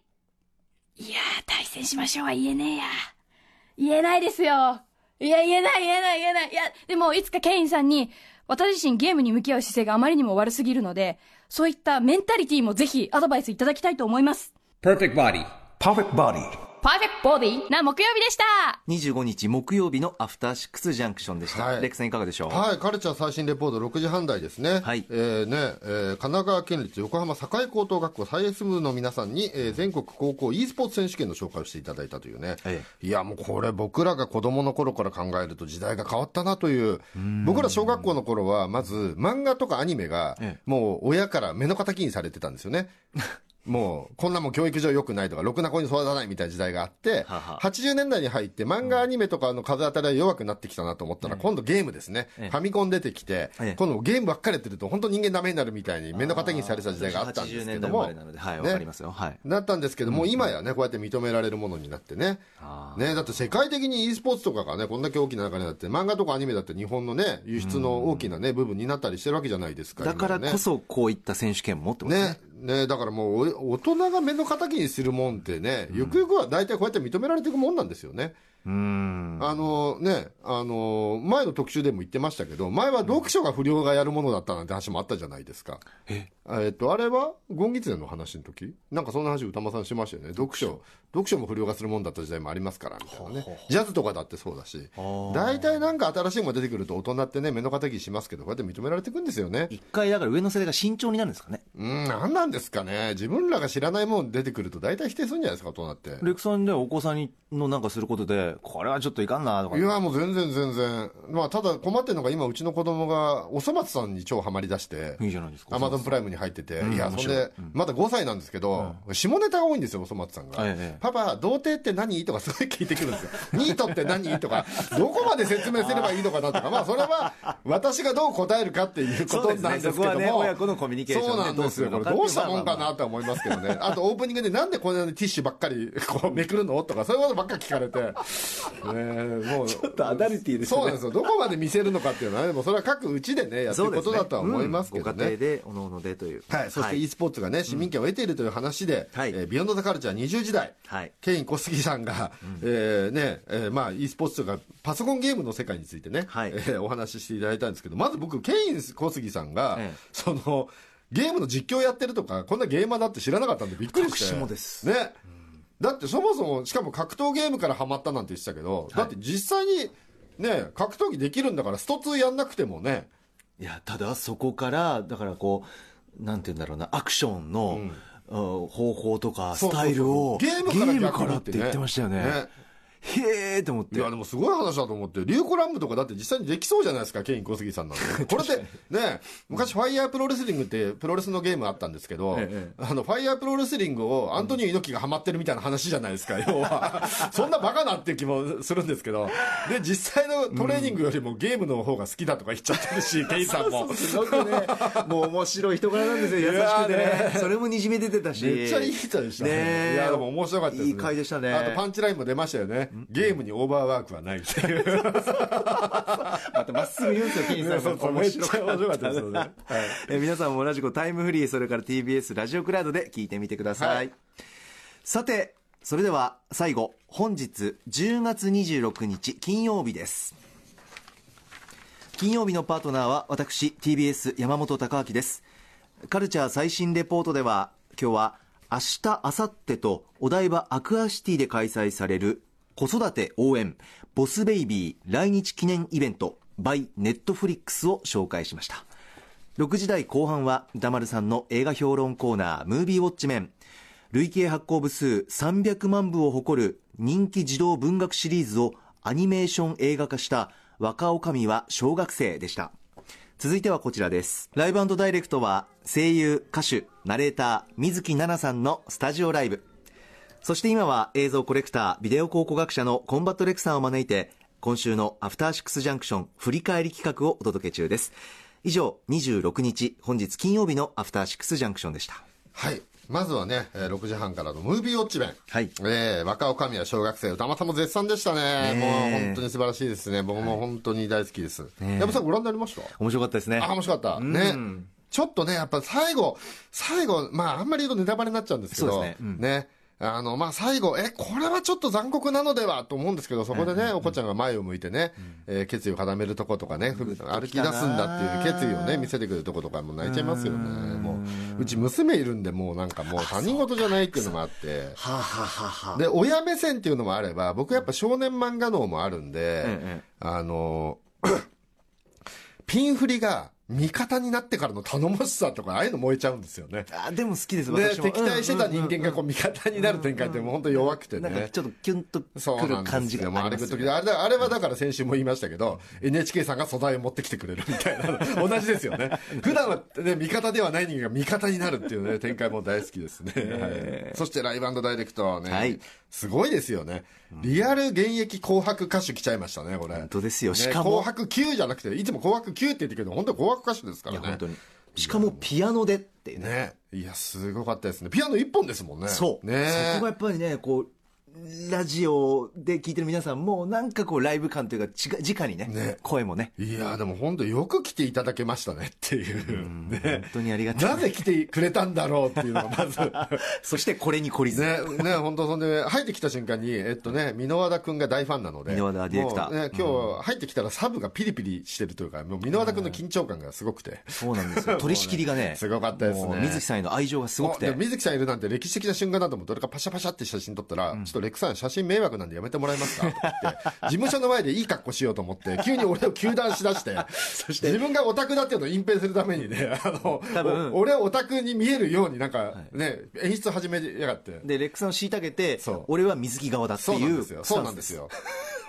いやー、対戦しましょうは言えねえや。言えないですよ。いや、言えない、言えない、言えない。いや、でも、いつかケインさんに、私自身ゲームに向き合う姿勢があまりにも悪すぎるので、そういったメンタリティもぜひアドバイスいただきたいと思います。Perfect body. Perfect Body パーフェクトボディな木曜日でした。25日木曜日のアフターシックスジャンクションでした、はい。レックさんいかがでしょう？はい、カルチャー最新レポート6時半台ですね。はい。えーね、えー神奈川県立横浜境高等学校サイエンス部の皆さんに、えー全国高校 e スポーツ選手権の紹介をしていただいたというね。えいや、もうこれ僕らが子供の頃から考えると時代が変わったなという。僕ら小学校の頃は、まず漫画とかアニメがええ、もう親から目の敵にされてたんですよね。もう、こんなもん教育上良くないとか、ろくな子に育たないみたいな時代があって、はは80年代に入って漫画アニメとかの風当たりは弱くなってきたなと思ったら、今度ゲームですね。ええ。ファミコン出てきてええ、今度ゲームばっかりやってると、本当人間ダメになるみたいに目の敵にされた時代があったんですけど80も年代なのではいわ、ねかりますよ。はい。だったんですけども、今やね、こうやって認められるものになってね。ね、だって世界的に e スポーツとかがね、こんだけ大きな中になって、漫画とかアニメだって日本のね、輸出の大きなね、部分になったりしてるわけじゃないですか。だからこそこういった選手権もってことですね。ね、ね、だからもうお大人が目の敵にするもんってね、ゆくゆくは大体こうやって認められていくもんなんですよね。うーんあのね、あの前の特集でも言ってましたけど、前は読書が不良がやるものだったなんて話もあったじゃないですか。ええっと、あれは、ゴンギツネの話の時？なんかそんな話歌間さんしましたよね。読書、読書も不良がするもんだった時代もありますから、みたいなね。ジャズとかだってそうだし。大体なんか新しいものが出てくると大人ってね、目の敵にしますけど、こうやって認められていくんですよね。一回だから上の世代が慎重になるんですかねうん、なんなんですかね。自分らが知らないもの出てくると大体否定するんじゃないですか、大人って。レックさんではお子さんにのなんかすることでこれはちょっといかんなとかいや、もう全然全然。まあ、ただ困ってるのが今、うちの子供が、おそ松さんに超ハマり出して、いいじゃないですかアマゾンプライムに入ってて、うんいや、そんで、まだ5歳なんですけど、下ネタが多いんですよ、おそ松さんが。ええパパ、童貞って何？とかすごい聞いてくるんですよ。ニートって何？とか、どこまで説明すればいいのかなとか、まあ、それは、私がどう答えるかっていうことなんですけども。親子のコミュニケーションねそうなんですよ。これどうしたもんかなとは思いますけどね。あと、オープニングでなんでこんなにティッシュばっかり、こう、めくるの？とか、そういうことばっかり聞かれて。ねえもう。ちょっとアダルティーですねそうなんですよ。どこまで見せるのかっていうのはね、もうそれは各うちでね、やっていくことだとは思いますけどうんご家庭ね。でおのおのでという。はい、そして e スポーツがね、市民権を得ているという話で、はい。えービヨンドザカルチャー20時代、はい。ケイン小杉さんが、えーね、えーまあ e スポーツとかパソコンゲームの世界についてね、はい。えーお話ししていただいたんですけど、まず僕、ケイン小杉さんが、ええ。その、ゲームの実況やってるとか、こんなゲーマーだって知らなかったんでびっくりして。私もです。ね。だってそもそも、しかも格闘ゲームからハマったなんて言ってたけど、だって実際に、ね格闘技できるんだからスト2やんなくてもね。いやただそこからだからこうなんて言うんだろうなアクションの、うん。方法とかスタイルをゲームからムからって言ってましたよねへえと思って。いや、でもすごい話だと思って、リューコランブとかだって実際にできそうじゃないですか、ケイン小杉さんなんて。これって、ね、昔ファイヤープロレスリングってプロレスのゲームあったんですけど、ええ、あの、ファイヤープロレスリングをアントニオ猪木がハマってるみたいな話じゃないですか、要は。そんなバカなっていう気もするんですけど、で、実際のトレーニングよりもゲームの方が好きだとか言っちゃってるし、ケインさんも。すごくね、もう面白い人柄なんですよ、優しくてね。それもにじみ出てたし。めっちゃいい人でしたね。いや、でも面白かったですね。いい回でしたね。あとパンチラインも出ましたよね。ゲームにオーバーワークはないっていう。またまっすぐ言うんですよ、ケインさん。そうそうめっちゃ面白かったですよね。はい、え皆さんも同じくタイムフリー、それから TBS ラジオクラウドで聞いてみてください。はい、さて、それでは最後、本日10月26日金曜日です。金曜日のパートナーは私 TBS 山本貴明ですカルチャー最新レポートでは今日は明日明後日とお台場アクアシティで開催される子育て応援ボスベイビー来日記念イベント by ネットフリックスを紹介しました。6時台後半は歌丸さんの映画評論コーナームービーウォッチメン。累計発行部数300万部を誇る人気児童文学シリーズをアニメーション映画化した若女将は小学生でした。続いてはこちらです。ライブダイレクトは声優歌手ナレーター水木奈々さんのスタジオライブ。そして今は映像コレクター、ビデオ考古学者のコンバットレクさんを招いて、今週のアフターシックスジャンクション振り返り企画をお届け中です。以上、26日、本日金曜日のアフターシックスジャンクションでした。はい。まずはね、6時半からのムービーウォッチ弁。はい。えー、若女将は小学生、歌間さんも絶賛でしたね。もう本当に素晴らしいですね。僕も本当に大好きです。山さんご覧になりました？面白かったですね。あ、面白かった。ね。ちょっとね、やっぱ最後、最後、まああんまり言うとネタバレになっちゃうんですけど、ね。うん、ねあの、まあ、最後、え、これはちょっと残酷なのでは？と思うんですけど、そこでね、お子ちゃんが前を向いてね、えー、決意を固めるとことかね、歩き出すんだっていう決意をね、見せてくるとことかも泣いちゃいますよね。もう、うち娘いるんで、もうなんかもう他人事じゃないっていうのもあって、はははで、親目線っていうのもあれば、僕やっぱ少年漫画脳もあるんで、あの、ピン振りが、味方になってからの頼もしさとか、ああいうの燃えちゃうんですよね。あでも好きです、私も。敵対してた人間がこう味方になる展開ってもう本当弱くてね。なんかちょっとキュンとくる感じがありますよ、ね、あれあれはだから先週も言いましたけど、NHK さんが素材を持ってきてくれるみたいな、同じですよね。普段はね、味方ではない人間が味方になるっていうね、展開も大好きですね。はい、そしてライブダイレクトね、はい、すごいですよね。リアル現役紅白歌手来ちゃいましたね、これ。本当ですよ。しかも。紅白9じゃなくて、いつも紅白9って言ってるけど、本当に紅白歌手ですからね。本当に。しかもピアノでってね。ね。いや、すごかったですね。ピアノ1本ですもんね。そう。ねそこがやっぱりね、こう、ラジオで聞いてる皆さんも、なんかこう、ライブ感というか、ち直にね、ね声もね。いやでも本当よく来ていただけましたねっていう。ね、本当にありがたい。なぜ来てくれたんだろうっていうのがまず。そしてこれに懲りず。ね、ね、本当そんで、入ってきた瞬間に、えっとね、箕輪田君が大ファンなので。箕輪田ディレクター。ね、今日入ってきたらサブがピリピリしてるというか、もう箕輪田君の緊張感がすごくて。そうなんですよ。取り仕切りがね。すごかったですね。水木さんへの愛情がすごくて。水木さんいるなんて歴史的な瞬間だと思って、俺がパシャパシャって写真撮ったら、ちょっとレックさん写真迷惑なんでやめてもらえますか？って事務所の前でいい格好しようと思って、急に俺を糾弾しだして、そして自分がオタクだっていうのを隠蔽するためにね、あの、俺はオタクに見えるようになんかね、演出始めやがって。で、レックさんを虐げて、俺は水木側だっていう。そうなんですよ。そうなんですよ。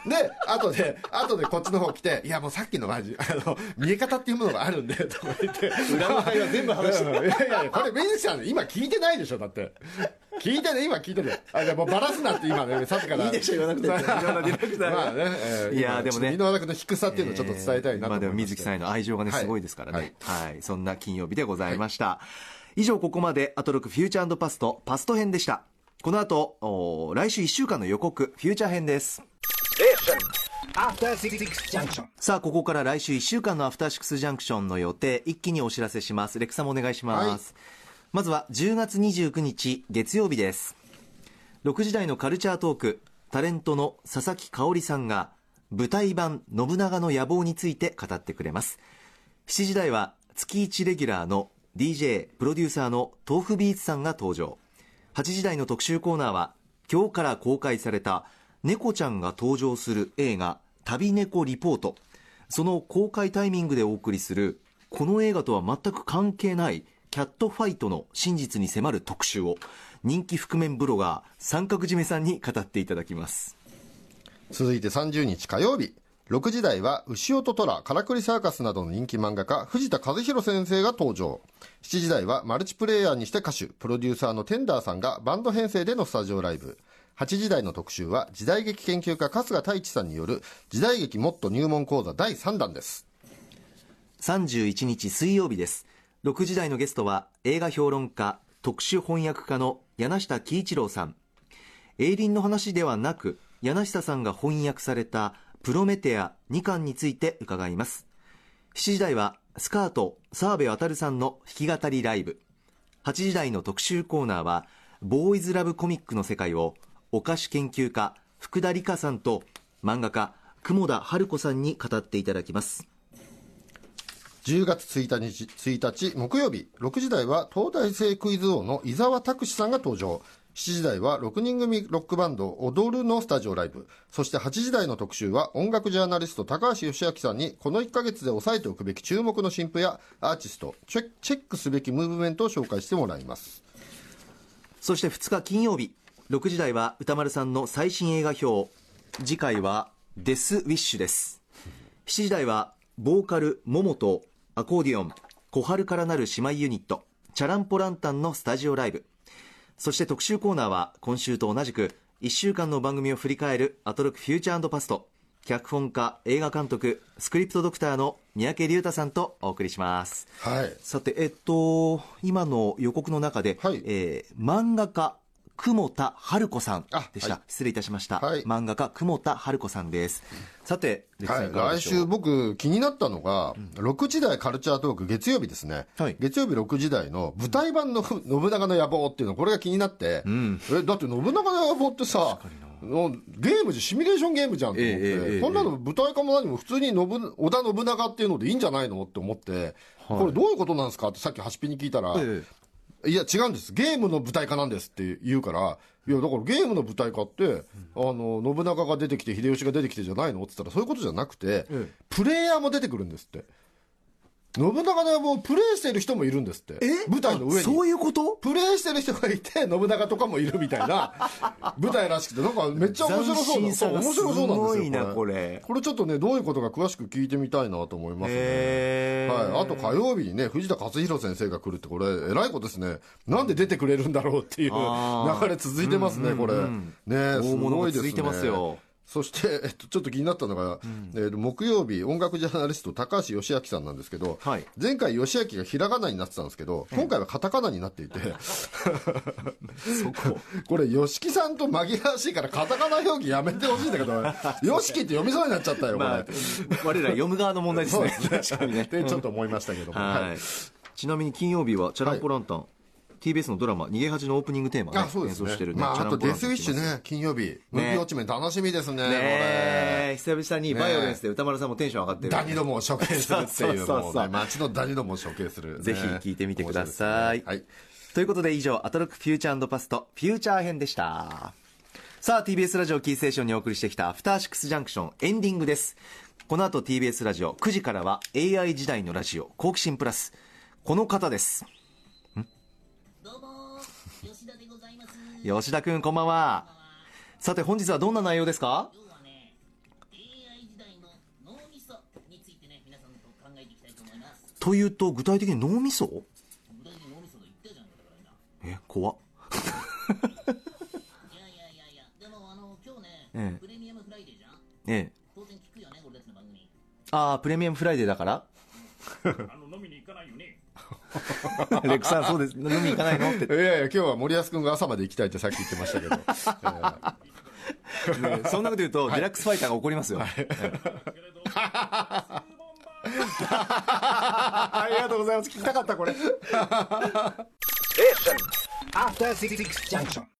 で、後で、後でこっちの方来て、いやもうさっきのマジ、あの、見え方っていうものがあるんで、とか言って。裏の会話全部話していやいや、これ、メイさん今聞いてないでしょ、だって。聞いてね、今聞いてね。あ、じゃもうバラすなって今ね、さっきから。いいでしょ、言わなくて。まあね、えー、いや、でもね。身の中の低さっていうのをちょっと伝えたいなとまあでも水木さんへの愛情がね、すごいですからね。はい。そんな金曜日でございました。以上、ここまで、アトロクフューチャーパスト、パスト編でした。この後、来週1週間の予告、フューチャー編です。さあ、ここから来週1週間のアフターシックスジャンクションの予定、一気にお知らせします。レクサもお願いします。はい、まずは10月29日月曜日です。6時台のカルチャートーク、タレントの佐々木香織さんが、舞台版信長の野望について語ってくれます。7時台は月1レギュラーの DJ、プロデューサーの豆腐ビーツさんが登場。8時台の特集コーナーは、今日から公開された猫ちゃんが登場する映画旅猫リポートその公開タイミングでお送りするこの映画とは全く関係ないキャットファイトの真実に迫る特集を人気覆面ブロガー三角締めさんに語っていただきます。続いて30日火曜日。6時台は牛尾と虎からくりサーカスなどの人気漫画家藤田和弘先生が登場。7時台はマルチプレイヤーにして歌手プロデューサーのテンダーさんがバンド編成でのスタジオライブ。8時台の特集は時代劇研究家春日太一さんによる時代劇もっと入門講座第3弾です。31日水曜日です6時台のゲストは映画評論家特殊翻訳家の柳下喜一郎さん。エイリンの話ではなく柳下さんが翻訳されたプロメテア2巻について伺います。7時台はスカート澤部渉さんの弾き語りライブ。8時台の特集コーナーはボーイズラブコミックの世界をお菓子研究家福田理香さんと漫画家雲田春子さんに語っていただきます。10月1日 ,1 日木曜日6時台は東大生クイズ王の伊沢拓司さんが登場。7時台は6人組ロックバンド踊るのスタジオライブ。そして8時台の特集は音楽ジャーナリスト高橋義明さんにこの1ヶ月で押さえておくべき注目の新譜やアーティストチェチェックすべきムーブメントを紹介してもらいます。そして2日金曜日6時台は歌丸さんの最新映画表。次回はデス・ウィッシュです。7時台はボーカルモモとアコーディオン小春からなる姉妹ユニットチャランポランタンのスタジオライブ。そして特集コーナーは今週と同じく1週間の番組を振り返るアトロクフューチャーパスト。脚本家映画監督スクリプトドクターの三宅龍太さんとお送りします。はい。さてえっと今の予告の中で、はい。えー漫画家久保田春子さんあでした、はい。失礼いたしました、はい。漫画家久保田春子さんです。さてはい、来週僕気になったのが、6時台カルチャートーク月曜日ですね、はい。月曜日6時台の舞台版の信長の野望っていうのこれが気になって、えだって信長の野望ってさのゲームじゃシミュレーションゲームじゃんと思って、ええこんなの舞台化も何も普通に信織田信長っていうのでいいんじゃないのって思って、これどういうことなんですかってさっきハシピに聞いたら、えいや違うんです。ゲームの舞台化なんですって言うからいやだからゲームの舞台化って、あの信長が出てきて秀吉が出てきてじゃないのって言ったらそういうことじゃなくて、えプレイヤーも出てくるんですって信長の野望をプレイしてる人もいるんですって。舞台の上に。あそういうこと？プレイしてる人がいて信長とかもいるみたいな 舞台らしくてなんかめっちゃ面白そうな斬新さが面白そうなんですよすごいなこれ。これちょっとねどういうことか詳しく聞いてみたいなと思いますね。はい、あと火曜日にね藤田勝弘先生が来るってこれえらいことですね。なんで出てくれるんだろうっていう流れ続いてますね、これ。ねすごいですねが続いてますよそして、えっと、ちょっと気になったのが、えー木曜日音楽ジャーナリスト高橋義明さんなんですけど、はい。前回義明がひらがなになってたんですけど今回はカタカナになっていて、そこ。これ吉木さんと紛らわしいからカタカナ表記やめてほしいんだけど吉木って読みそうになっちゃったよこれ、まあ我ら読む側の問題ですね。確かにね。ってちょっと思いましたけども、はい、ちなみに金曜日はチャランポランタン、TBS のドラマ「逃げ恥」のオープニングテーマをね、あそうですね。演奏してるね、まあ、あとデスウィッシュね金曜日。ムービーウォッチメン楽しみですねねえ久々にバイオレンスで宇多丸さんもテンション上がってる、ダニどもを処刑するっていうそうそうそうもう。ね街のダニどもを処刑する、ねぜひ聞いてみてください。面白ですね。ということで以上アトロクフューチャーパストフューチャー編でした。さあ TBS ラジオキーステーションにお送りしてきたアフターシックスジャンクションエンディングです。この後 TBS ラジオ9時からは AI 時代のラジオ好奇心プラス。この方です吉田くんこんばんは。さて本日はどんな内容ですか？というと具体的に脳みそ？え怖っ。いやいやいやいやでもあの今日ね、ええ。プレミアムフライデーじゃん。ええ。当然聞くよね俺たちの番組。ああプレミアムフライデーだから。あの飲みに行かないよね。RECさんそうです。飲み行かないの？って。いやいや今日は森保君が朝まで行きたいってさっき言ってましたけど、えねそんなこと言うと、デラックスファイターが怒りますよ。ありがとうございます。聞きたかったこれ。After Six Junction.